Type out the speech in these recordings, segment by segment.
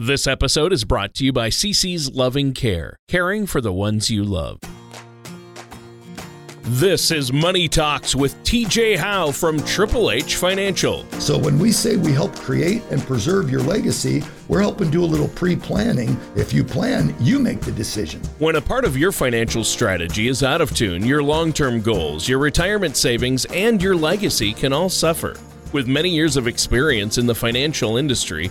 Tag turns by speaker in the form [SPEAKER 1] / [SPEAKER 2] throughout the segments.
[SPEAKER 1] This episode is brought to you by CC's Loving Care, caring for the ones you love. This is Money Talks with TJ Howe from Triple H Financial.
[SPEAKER 2] So when we say we help create and preserve your legacy, we're helping do a little pre-planning. If you plan, you make the decision.
[SPEAKER 1] When a part of your financial strategy is out of tune, your long term goals, your retirement savings, and your legacy can all suffer. With many years of experience in the financial industry,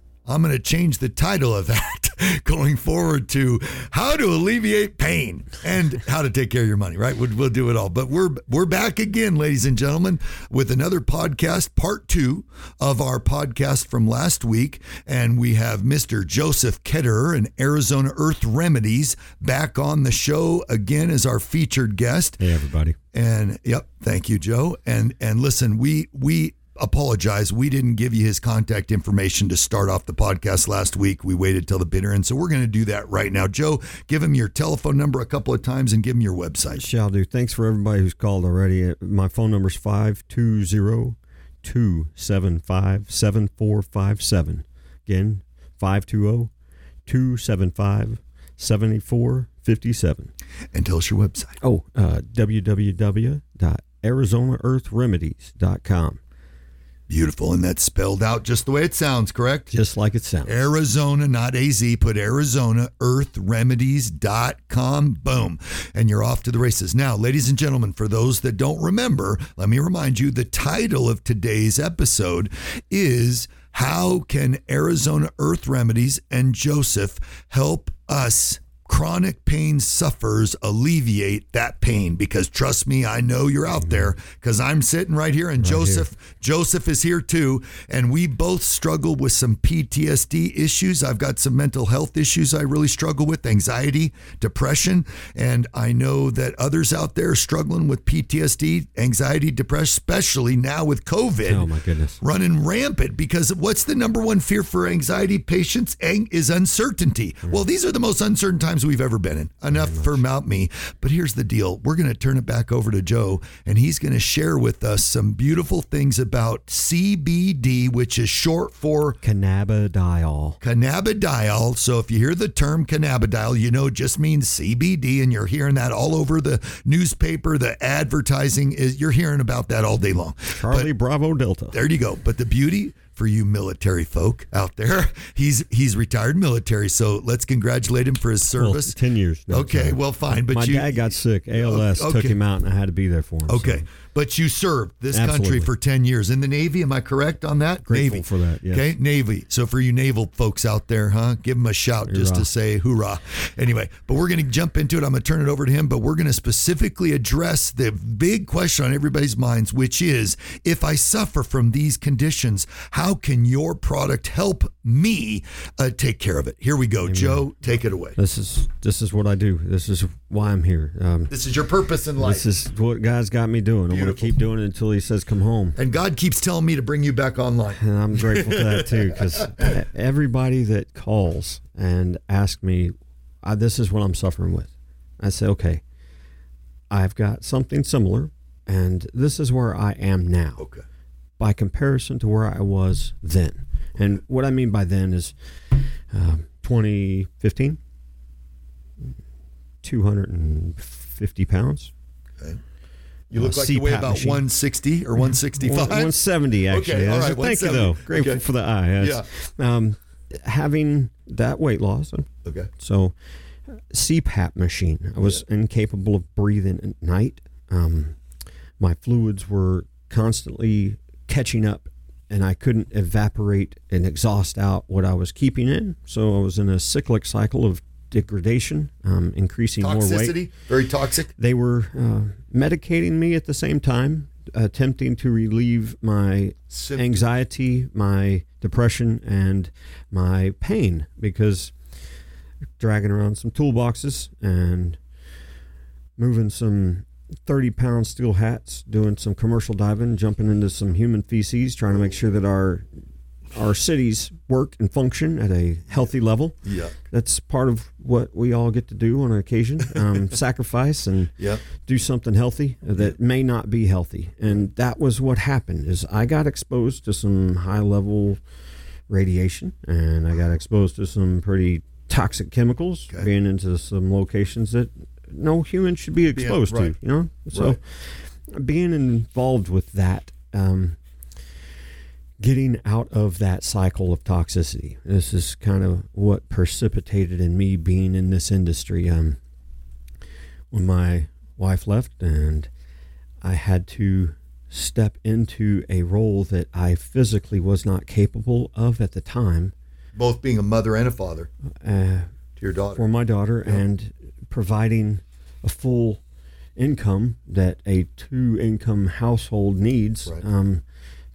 [SPEAKER 2] I'm going to change the title of that going forward to how to alleviate pain and how to take care of your money, right? We'll, we'll do it all. But we're we're back again, ladies and gentlemen, with another podcast, part two of our podcast from last week. And we have Mr. Joseph Ketterer and Arizona Earth Remedies back on the show again as our featured guest.
[SPEAKER 3] Hey, everybody.
[SPEAKER 2] And yep, thank you, Joe. And and listen, we we apologize. We didn't give you his contact information to start off the podcast last week. We waited till the bitter end. So we're going to do that right now. Joe, give him your telephone number a couple of times and give him your website.
[SPEAKER 3] Shall do. Thanks for everybody who's called already. My phone number is 520 275 7457. Again, 520 275 7457.
[SPEAKER 2] And tell us your website.
[SPEAKER 3] Oh, uh, www.arizonaearthremedies.com.
[SPEAKER 2] Beautiful. And that's spelled out just the way it sounds, correct?
[SPEAKER 3] Just like it sounds.
[SPEAKER 2] Arizona, not AZ, put Arizona earthremedies.com. Boom. And you're off to the races. Now, ladies and gentlemen, for those that don't remember, let me remind you the title of today's episode is How Can Arizona Earth Remedies and Joseph Help Us? Chronic pain sufferers alleviate that pain because trust me I know you're out mm-hmm. there because I'm sitting right here and
[SPEAKER 3] Right
[SPEAKER 2] Joseph
[SPEAKER 3] here.
[SPEAKER 2] Joseph is here too and we both struggle with some PTSD issues I've got some mental health issues I really struggle with anxiety depression and I know that others out there are struggling with PTSD anxiety depression especially now with COVID
[SPEAKER 3] Oh, my goodness.
[SPEAKER 2] running rampant because what's the number one fear for anxiety patients Ang- is uncertainty. Well, these are the most uncertain times we've ever been in. Enough for Mount me. But here's the deal. We're going to turn it back over to Joe and he's going to share with us some beautiful things about CBD, which is short for
[SPEAKER 3] Cannabidiol.
[SPEAKER 2] cannabidiol. So if you hear the term cannabidiol, you know it just means CBD, and you're hearing that all over the newspaper, the advertising is you're hearing about that all day long.
[SPEAKER 3] Charlie Bravo Delta.
[SPEAKER 2] There you go. But the beauty for you military folk out there, he's he's retired military. So let's congratulate him for his
[SPEAKER 3] Well,
[SPEAKER 2] service.
[SPEAKER 3] 10 years. now,
[SPEAKER 2] Okay,
[SPEAKER 3] so-
[SPEAKER 2] well, fine, but
[SPEAKER 3] my
[SPEAKER 2] you-
[SPEAKER 3] dad got sick. ALS took him out, and I had to be there for him. so
[SPEAKER 2] Okay. But you served this country for 10 years in the Navy. Am I correct on that?
[SPEAKER 3] Grateful
[SPEAKER 2] Navy.
[SPEAKER 3] for that, yes.
[SPEAKER 2] Okay. Navy. So for you naval folks out there, huh? Give them a shout just to say hoorah. Anyway, but we're going to jump into it. I'm going to turn it over to him, but we're going to specifically address the big question on everybody's minds, which is if I suffer from these conditions, how can your product help me uh, take care of it? Here we go. Joe, take it away.
[SPEAKER 3] This is this is what I do. This is why I'm here. Um,
[SPEAKER 2] This is your purpose in life.
[SPEAKER 3] this is what God's got me doing. I'm going to keep doing it until He says come home.
[SPEAKER 2] and God keeps telling me to bring you back online.
[SPEAKER 3] And I'm grateful for that too, because everybody that calls and asks me, I, "This is what I'm suffering with," I say, "Okay, I've got something similar, and this is where I am now."
[SPEAKER 2] Okay.
[SPEAKER 3] by comparison to where I was then. And what I mean by then is um, 2015, 250 pounds.
[SPEAKER 2] You look
[SPEAKER 3] Uh,
[SPEAKER 2] like you weigh about
[SPEAKER 3] machine.
[SPEAKER 2] 160 or 165.
[SPEAKER 3] 170, actually.
[SPEAKER 2] Okay, all right,
[SPEAKER 3] Thank you, though. Grateful
[SPEAKER 2] Okay.
[SPEAKER 3] for the eye. That's- Um, having that weight loss,
[SPEAKER 2] Okay.
[SPEAKER 3] so CPAP machine. I was incapable of breathing at night. Um, my fluids were constantly catching up, and I couldn't evaporate and exhaust out what I was keeping in. So I was in a cyclic cycle of degradation, um, increasing more weight.
[SPEAKER 2] Toxicity, very toxic.
[SPEAKER 3] They were uh, medicating me at the same time, attempting to relieve my anxiety, my depression, and my pain because dragging around some toolboxes and moving some 30 pound steel hats, doing some commercial diving, jumping into some human feces, trying to make sure that our our cities work and function at a healthy level.
[SPEAKER 2] Yeah.
[SPEAKER 3] That's part of what we all get to do on occasion um, sacrifice and
[SPEAKER 2] Yep.
[SPEAKER 3] do something healthy that may not be healthy. And that was what happened is I got exposed to some high level radiation and I got exposed to some pretty toxic chemicals
[SPEAKER 2] Okay.
[SPEAKER 3] being into some locations that no human should be exposed
[SPEAKER 2] right.
[SPEAKER 3] to, you know? So being involved with that um, getting out of that cycle of toxicity. This is kind of what precipitated in me being in this industry. Um, when my wife left, and I had to step into a role that I physically was not capable of at the time
[SPEAKER 2] Both being a mother and a father
[SPEAKER 3] uh,
[SPEAKER 2] to your daughter.
[SPEAKER 3] for my daughter and providing a full income that a two income household needs.
[SPEAKER 2] Right.
[SPEAKER 3] Um,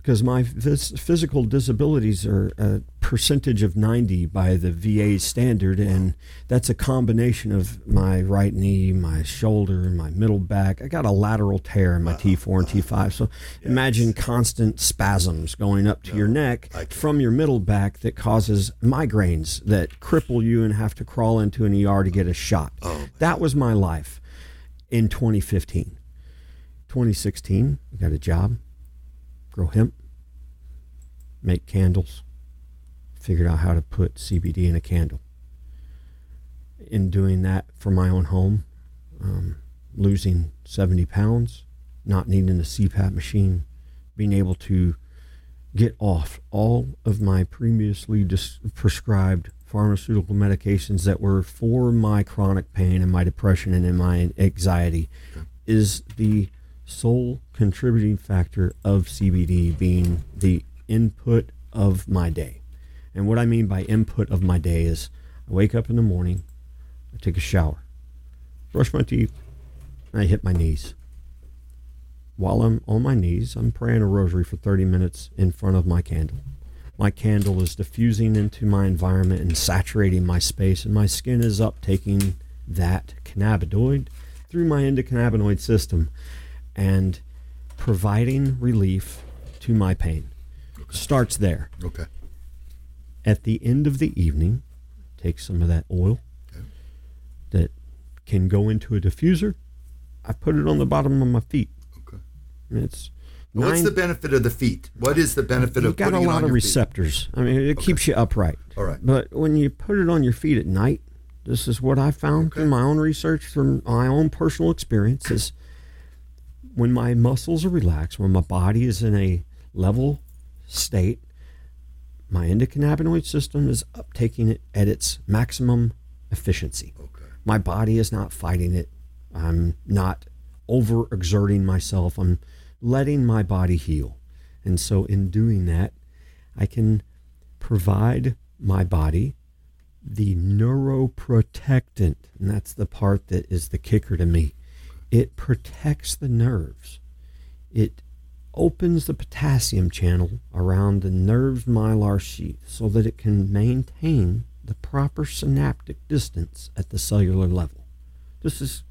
[SPEAKER 3] because my phys- physical disabilities are a percentage of 90 by the VA standard, and that's a combination of my right knee, my shoulder, and my middle back. I got a lateral tear in my T4 and T5. So imagine constant spasms going up to your neck from your middle back that causes migraines that cripple you and have to crawl into an ER to get a shot.
[SPEAKER 2] Oh,
[SPEAKER 3] that was my life in 2015. 2016, I got a job, grow hemp, make candles, figured out how to put CBD in a candle. In doing that for my own home, um, losing 70 pounds, not needing a CPAP machine, being able to get off all of my previously dis- prescribed pharmaceutical medications that were for my chronic pain and my depression and in my anxiety is the sole contributing factor of CBD being the input of my day. And what I mean by input of my day is I wake up in the morning, I take a shower, brush my teeth, and I hit my knees. While I'm on my knees, I'm praying a rosary for 30 minutes in front of my candle. My candle is diffusing into my environment and saturating my space, and my skin is uptaking that cannabinoid through my endocannabinoid system and providing relief to my pain. Starts there.
[SPEAKER 2] Okay.
[SPEAKER 3] At the end of the evening, take some of that oil
[SPEAKER 2] Okay.
[SPEAKER 3] that can go into a diffuser. I put it on the bottom of my feet.
[SPEAKER 2] Okay.
[SPEAKER 3] And It's
[SPEAKER 2] What's the benefit of the feet? What is the benefit
[SPEAKER 3] You've
[SPEAKER 2] of
[SPEAKER 3] got a
[SPEAKER 2] putting it
[SPEAKER 3] lot
[SPEAKER 2] on
[SPEAKER 3] of
[SPEAKER 2] your feet?
[SPEAKER 3] receptors. I mean, it keeps you upright.
[SPEAKER 2] All right.
[SPEAKER 3] But when you put it on your feet at night, this is what I found
[SPEAKER 2] Okay.
[SPEAKER 3] through my own research, from my own personal experience, is when my muscles are relaxed, when my body is in a level state, my endocannabinoid system is uptaking it at its maximum efficiency.
[SPEAKER 2] Okay.
[SPEAKER 3] My body is not fighting it. I'm not overexerting myself. I'm letting my body heal. And so, in doing that, I can provide my body the neuroprotectant. And that's the part that is the kicker to me. It protects the nerves. It opens the potassium channel around the nerve mylar sheath so that it can maintain the proper synaptic distance at the cellular level. This is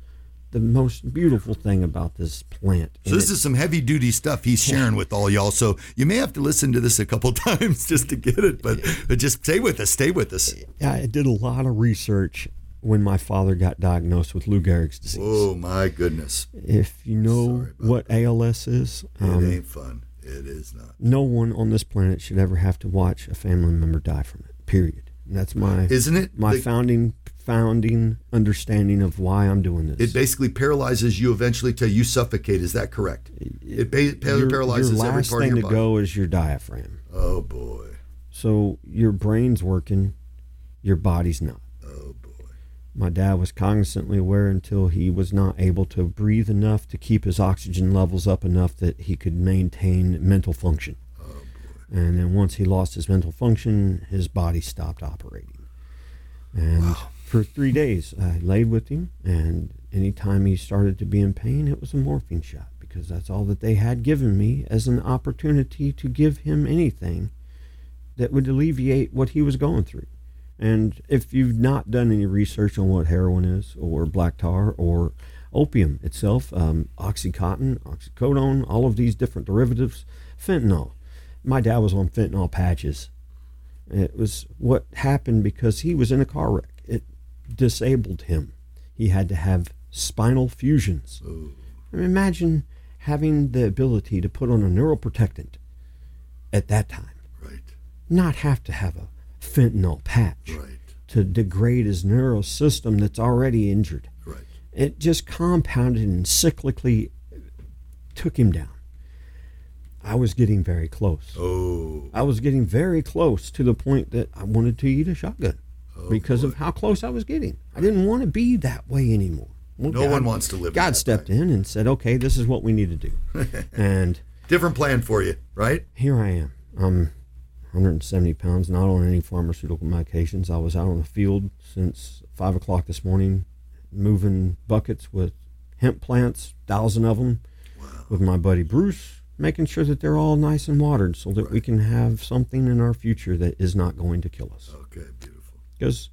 [SPEAKER 3] the most beautiful thing about this plant.
[SPEAKER 2] So this is some heavy duty stuff he's sharing with all y'all. So you may have to listen to this a couple times just to get it, but, but just stay with us. Stay with us.
[SPEAKER 3] Yeah, I did a lot of research when my father got diagnosed with Lou Gehrig's disease.
[SPEAKER 2] Oh my goodness.
[SPEAKER 3] If you know what ALS is,
[SPEAKER 2] It
[SPEAKER 3] um,
[SPEAKER 2] ain't fun. It is not.
[SPEAKER 3] no one on this planet should ever have to watch a family member die from it. Period. And that's my
[SPEAKER 2] Isn't it?
[SPEAKER 3] my
[SPEAKER 2] The-
[SPEAKER 3] founding founding understanding of why I'm doing this.
[SPEAKER 2] It basically paralyzes you eventually till you suffocate. Is that correct? It ba- pa-
[SPEAKER 3] your,
[SPEAKER 2] paralyzes
[SPEAKER 3] your
[SPEAKER 2] every
[SPEAKER 3] last
[SPEAKER 2] part of
[SPEAKER 3] thing to
[SPEAKER 2] body.
[SPEAKER 3] go is your diaphragm.
[SPEAKER 2] Oh boy.
[SPEAKER 3] So your brain's working, your body's not.
[SPEAKER 2] Oh.
[SPEAKER 3] My dad was cognizantly aware until he was not able to breathe enough to keep his oxygen levels up enough that he could maintain mental function. Oh, and then once he lost his mental function, his body stopped operating. And for three days, I laid with him, and anytime he started to be in pain, it was a morphine shot because that's all that they had given me as an opportunity to give him anything that would alleviate what he was going through. And if you've not done any research on what heroin is, or black tar, or opium itself, um, oxycontin, oxycodone, all of these different derivatives, fentanyl. My dad was on fentanyl patches. It was what happened because he was in a car wreck. It disabled him. He had to have spinal fusions. I mean, imagine having the ability to put on a neuroprotectant at that time,
[SPEAKER 2] Right.
[SPEAKER 3] not have to have a fentanyl patch
[SPEAKER 2] Right.
[SPEAKER 3] to degrade his neural system that's already injured.
[SPEAKER 2] Right.
[SPEAKER 3] It just compounded and cyclically took him down. I was getting very close.
[SPEAKER 2] Oh.
[SPEAKER 3] I was getting very close to the point that I wanted to eat a shotgun oh, because of how close I was getting. I didn't want to be that way anymore. Well,
[SPEAKER 2] No one wants to live
[SPEAKER 3] God stepped in and said, "Okay, this is what we need to do." and
[SPEAKER 2] Different plan for you, right?
[SPEAKER 3] here I am. I'm 170 pounds, not on any pharmaceutical medications. I was out on the field since five o'clock this morning, moving buckets with hemp plants, thousand of them, with my buddy Bruce, making sure that they're all nice and watered, so that we can have something in our future that is not going to kill us.
[SPEAKER 2] Okay, beautiful.
[SPEAKER 3] Because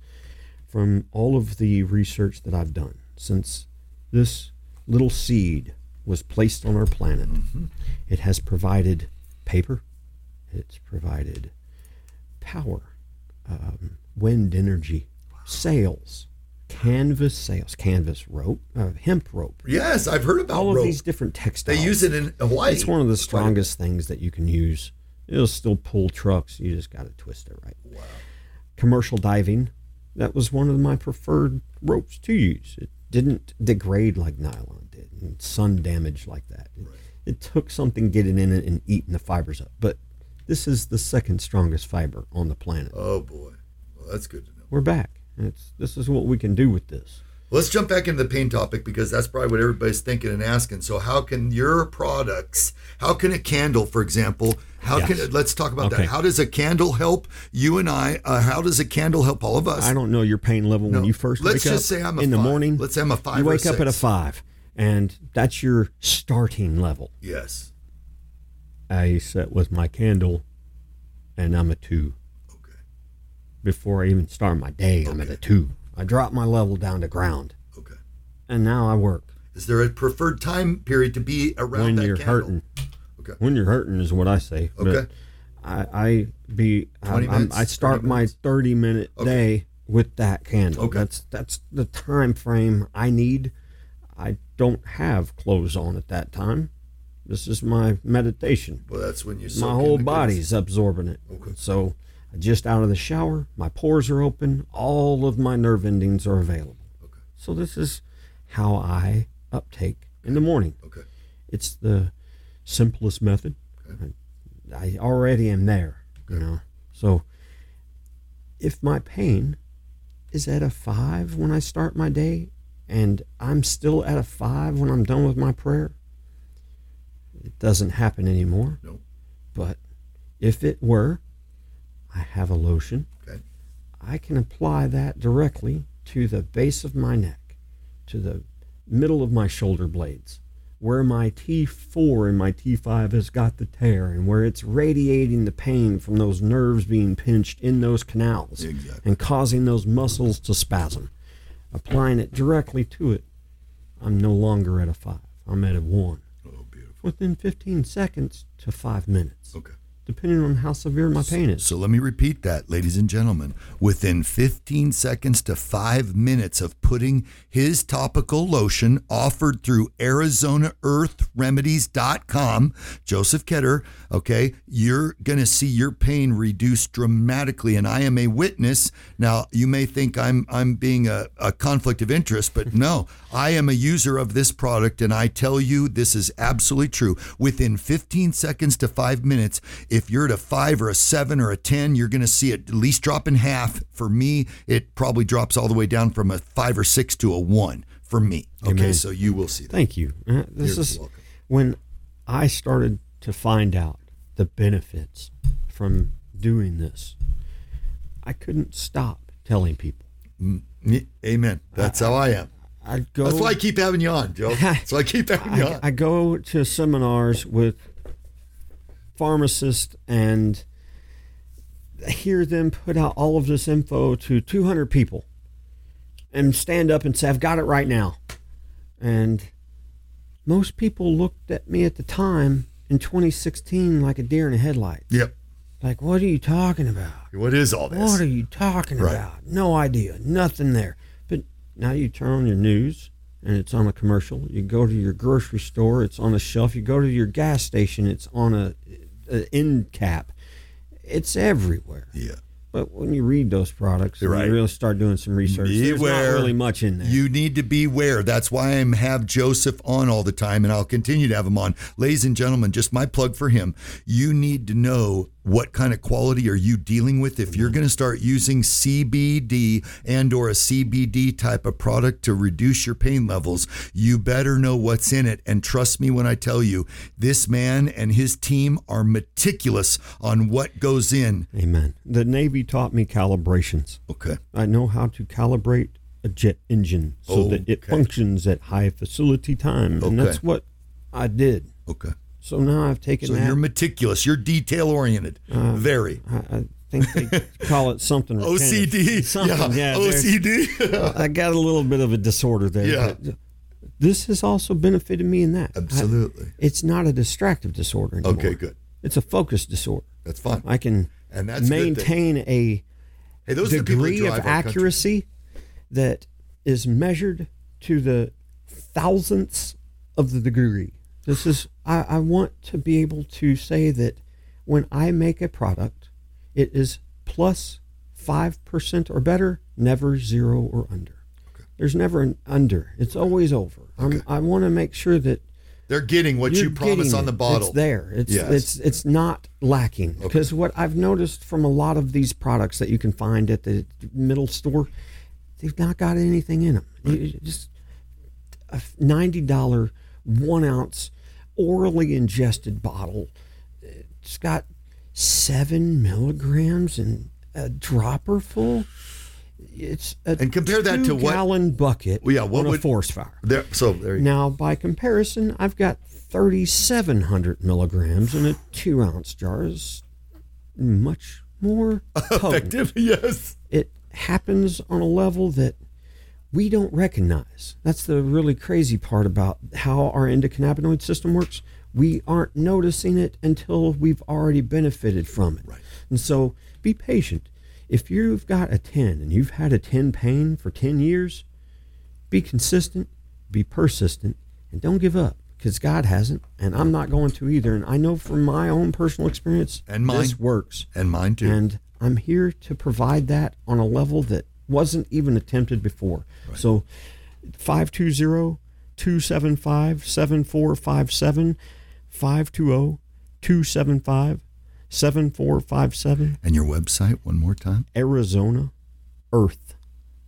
[SPEAKER 3] from all of the research that I've done since this little seed was placed on our planet, mm-hmm. it has provided paper, it's provided power, um, wind energy, sails, canvas sails, canvas rope, uh, hemp rope,
[SPEAKER 2] Yes, I've heard about
[SPEAKER 3] all of these different textiles.
[SPEAKER 2] They use it in Hawaii.
[SPEAKER 3] It's one of the strongest things that you can use. It'll still pull trucks. You just got to twist it right.
[SPEAKER 2] Wow.
[SPEAKER 3] Commercial diving, that was one of my preferred ropes to use. It didn't degrade like nylon did, and sun damage like that. It, it took something getting in it and eating the fibers up. But this is the second strongest fiber on the planet.
[SPEAKER 2] Oh boy. Well, that's good to know.
[SPEAKER 3] We're back. It's this is what we can do with this.
[SPEAKER 2] Let's jump back into the pain topic because that's probably what everybody's thinking and asking. So, how can your products, how can a candle, for example, how
[SPEAKER 3] Yes.
[SPEAKER 2] can it, let's talk about
[SPEAKER 3] Okay.
[SPEAKER 2] that. How does a candle help you and I? Uh, how does a candle help all of us?
[SPEAKER 3] I don't know your pain level
[SPEAKER 2] No.
[SPEAKER 3] when you first
[SPEAKER 2] Let's
[SPEAKER 3] wake
[SPEAKER 2] just
[SPEAKER 3] up
[SPEAKER 2] say I'm a
[SPEAKER 3] in the morning.
[SPEAKER 2] Let's say I'm a five
[SPEAKER 3] You wake up at a five, and that's your starting level.
[SPEAKER 2] Yes.
[SPEAKER 3] I sit with my candle, and I'm a two.
[SPEAKER 2] Okay.
[SPEAKER 3] Before I even start my day, I'm at a two. I drop my level down to ground,
[SPEAKER 2] Okay.
[SPEAKER 3] and now I work.
[SPEAKER 2] Is there a preferred time period to be around
[SPEAKER 3] when
[SPEAKER 2] that
[SPEAKER 3] you're
[SPEAKER 2] candle?
[SPEAKER 3] hurting,
[SPEAKER 2] Okay.
[SPEAKER 3] when you're hurting is what I say. But
[SPEAKER 2] Okay.
[SPEAKER 3] I, I be I'm,
[SPEAKER 2] minutes,
[SPEAKER 3] I start my
[SPEAKER 2] minutes?
[SPEAKER 3] 30 minute
[SPEAKER 2] Okay.
[SPEAKER 3] day with that candle.
[SPEAKER 2] Okay.
[SPEAKER 3] That's that's the time frame I need. I don't have clothes on at that time. This is my meditation.
[SPEAKER 2] Well, that's when you.
[SPEAKER 3] my whole body's absorbing it.
[SPEAKER 2] Okay.
[SPEAKER 3] So just out of the shower, my pores are open, all of my nerve endings are available.
[SPEAKER 2] Okay.
[SPEAKER 3] So this is how I uptake in the morning.
[SPEAKER 2] Okay.
[SPEAKER 3] It's the simplest method. Okay. I already am there, you know. So if my pain is at a five when I start my day and I'm still at a five when I'm done with my prayer, it doesn't happen anymore.
[SPEAKER 2] No.
[SPEAKER 3] But if it were, I have a lotion.
[SPEAKER 2] Okay.
[SPEAKER 3] I can apply that directly to the base of my neck, to the middle of my shoulder blades, where my T4 and my T5 has got the tear, and where it's radiating the pain from those nerves being pinched in those canals
[SPEAKER 2] Exactly.
[SPEAKER 3] and causing those muscles to spasm. Applying it directly to it, I'm no longer at a 5. I'm at a 1
[SPEAKER 2] beautiful.
[SPEAKER 3] Within 15 seconds to 5 minutes,
[SPEAKER 2] Okay.
[SPEAKER 3] Depending on how severe my pain is.
[SPEAKER 2] So let me repeat that, ladies and gentlemen. Within 15 seconds to five minutes of putting his topical lotion offered through ArizonaEarthRemedies.com, Joseph Ketter, okay, you're going to see your pain reduced dramatically. And I am a witness. Now, you may think I'm, I'm being a, a conflict of interest, but no, I am a user of this product. And I tell you, this is absolutely true. Within 15 seconds to five minutes, if you're at a five or a seven or a 10, you're going to see it at least drop in half. For me, it probably drops all the way down from a five or six to a one for me. Okay,
[SPEAKER 3] Amen.
[SPEAKER 2] so you will see that.
[SPEAKER 3] Thank you. Uh, this
[SPEAKER 2] You're
[SPEAKER 3] is
[SPEAKER 2] welcome.
[SPEAKER 3] when I started to find out the benefits from doing this. I couldn't stop telling people.
[SPEAKER 2] Amen. That's how I am.
[SPEAKER 3] I go.
[SPEAKER 2] That's why I keep having you on, Joe. That's why I keep having you on.
[SPEAKER 3] I go to seminars with pharmacists and hear them put out all of this info to 200 people and stand up and say, I've got it right now. And most people looked at me at the time in 2016 like a deer in a headlight.
[SPEAKER 2] Yep.
[SPEAKER 3] Like, what are you talking about?
[SPEAKER 2] What is all this?
[SPEAKER 3] What are you talking
[SPEAKER 2] Right.
[SPEAKER 3] about? No idea. Nothing there. But now you turn on your news and it's on a commercial. You go to your grocery store, it's on a shelf. You go to your gas station, it's on a, a end cap. It's everywhere.
[SPEAKER 2] yeah.
[SPEAKER 3] But when you read those products,
[SPEAKER 2] right.
[SPEAKER 3] you really start doing some research. There's not really much in there.
[SPEAKER 2] You need to beware. That's why I have Joseph on all the time, and I'll continue to have him on. Ladies and gentlemen, just my plug for him. You need to know what kind of quality are you dealing with if you're going to start using CBD and or a CBD type of product to reduce your pain levels. You better know what's in it, and trust me when I tell you, this man and his team are meticulous on what goes in.
[SPEAKER 3] Amen. The Navy taught me calibrations.
[SPEAKER 2] Okay.
[SPEAKER 3] I know how to calibrate a jet engine so that it functions at high facility time. And that's what I did.
[SPEAKER 2] Okay.
[SPEAKER 3] So now I've taken
[SPEAKER 2] So
[SPEAKER 3] that.
[SPEAKER 2] you're meticulous. You're detail oriented. Uh, Very.
[SPEAKER 3] I, I think they call it something.
[SPEAKER 2] OCD.
[SPEAKER 3] Something,
[SPEAKER 2] yeah.
[SPEAKER 3] there's-
[SPEAKER 2] OCD.
[SPEAKER 3] I got a little bit of a disorder there.
[SPEAKER 2] Yeah.
[SPEAKER 3] This has also benefited me in that. I-
[SPEAKER 2] Absolutely.
[SPEAKER 3] it's not a distractive disorder anymore.
[SPEAKER 2] Okay, good.
[SPEAKER 3] It's a focus disorder.
[SPEAKER 2] That's fine.
[SPEAKER 3] I can
[SPEAKER 2] And that's a good thing.
[SPEAKER 3] maintain a
[SPEAKER 2] Hey, those are the people that
[SPEAKER 3] degree of accuracy that is measured to the thousandths of the degree. This is I, I want to be able to say that when I make a product, it is plus plus five percent or better, never zero or under. There's never an under. It's always over. I'm, I want to make sure that
[SPEAKER 2] They're getting what you promise on the bottle.
[SPEAKER 3] It's there. It's
[SPEAKER 2] Yes.
[SPEAKER 3] it's it's not lacking. Because what I've noticed from a lot of these products that you can find at the middle store, they've not got anything in them. You just a ninety dollar one ounce orally ingested bottle. It's got seven milligrams and a dropper full. It's a
[SPEAKER 2] And compare that to what-
[SPEAKER 3] gallon bucket
[SPEAKER 2] Well, yeah, what
[SPEAKER 3] on a
[SPEAKER 2] would-
[SPEAKER 3] forest fire.
[SPEAKER 2] There, so there you
[SPEAKER 3] Now, by comparison, I've got 3,700 milligrams in a two ounce jar. Is much more.
[SPEAKER 2] Effective, yes.
[SPEAKER 3] It happens on a level that we don't recognize. That's the really crazy part about how our endocannabinoid system works. We aren't noticing it until we've already benefited from it.
[SPEAKER 2] Right.
[SPEAKER 3] And so be patient. If you've got a 10 and you've had a 10 pain for 10 years, be consistent, be persistent, and don't give up because God hasn't, and I'm not going to either. And I know from my own personal experience,
[SPEAKER 2] And mine.
[SPEAKER 3] this works.
[SPEAKER 2] And mine too.
[SPEAKER 3] And I'm here to provide that on a level that wasn't even attempted before. So 520 275 7457 520 275 7457
[SPEAKER 2] and your website one more time.
[SPEAKER 3] Arizona Earth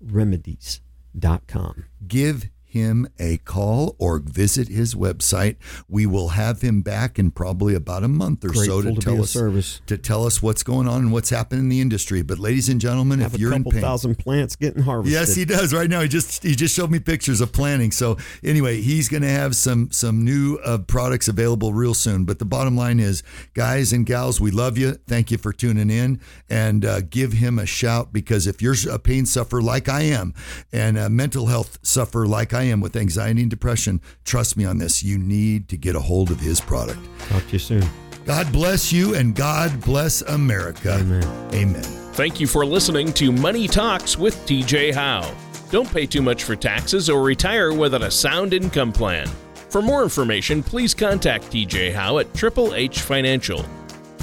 [SPEAKER 3] Remedies.com.
[SPEAKER 2] Give him a call or visit his website. We will have him back in probably about a month or so to,
[SPEAKER 3] to
[SPEAKER 2] tell us
[SPEAKER 3] service.
[SPEAKER 2] to tell us what's going on and what's happening in the industry. But ladies and gentlemen,
[SPEAKER 3] Have
[SPEAKER 2] if you're in pain,
[SPEAKER 3] thousand plants getting harvested.
[SPEAKER 2] Yes, he does. Right now, he just he just showed me pictures of planting. So anyway, he's going to have some some new uh, products available real soon. But the bottom line is, guys and gals, we love you. Thank you for tuning in, and uh, give him a shout because if you're a pain sufferer like I am, and a mental health sufferer like I am with anxiety and depression, trust me on this. You need to get a hold of his product.
[SPEAKER 3] Talk to you soon.
[SPEAKER 2] God bless you, and God bless America.
[SPEAKER 3] Amen.
[SPEAKER 2] Amen.
[SPEAKER 1] Thank you for listening to Money Talks with TJ Howe. Don't pay too much for taxes or retire without a sound income plan. For more information, please contact TJ Howe at Triple H Financial.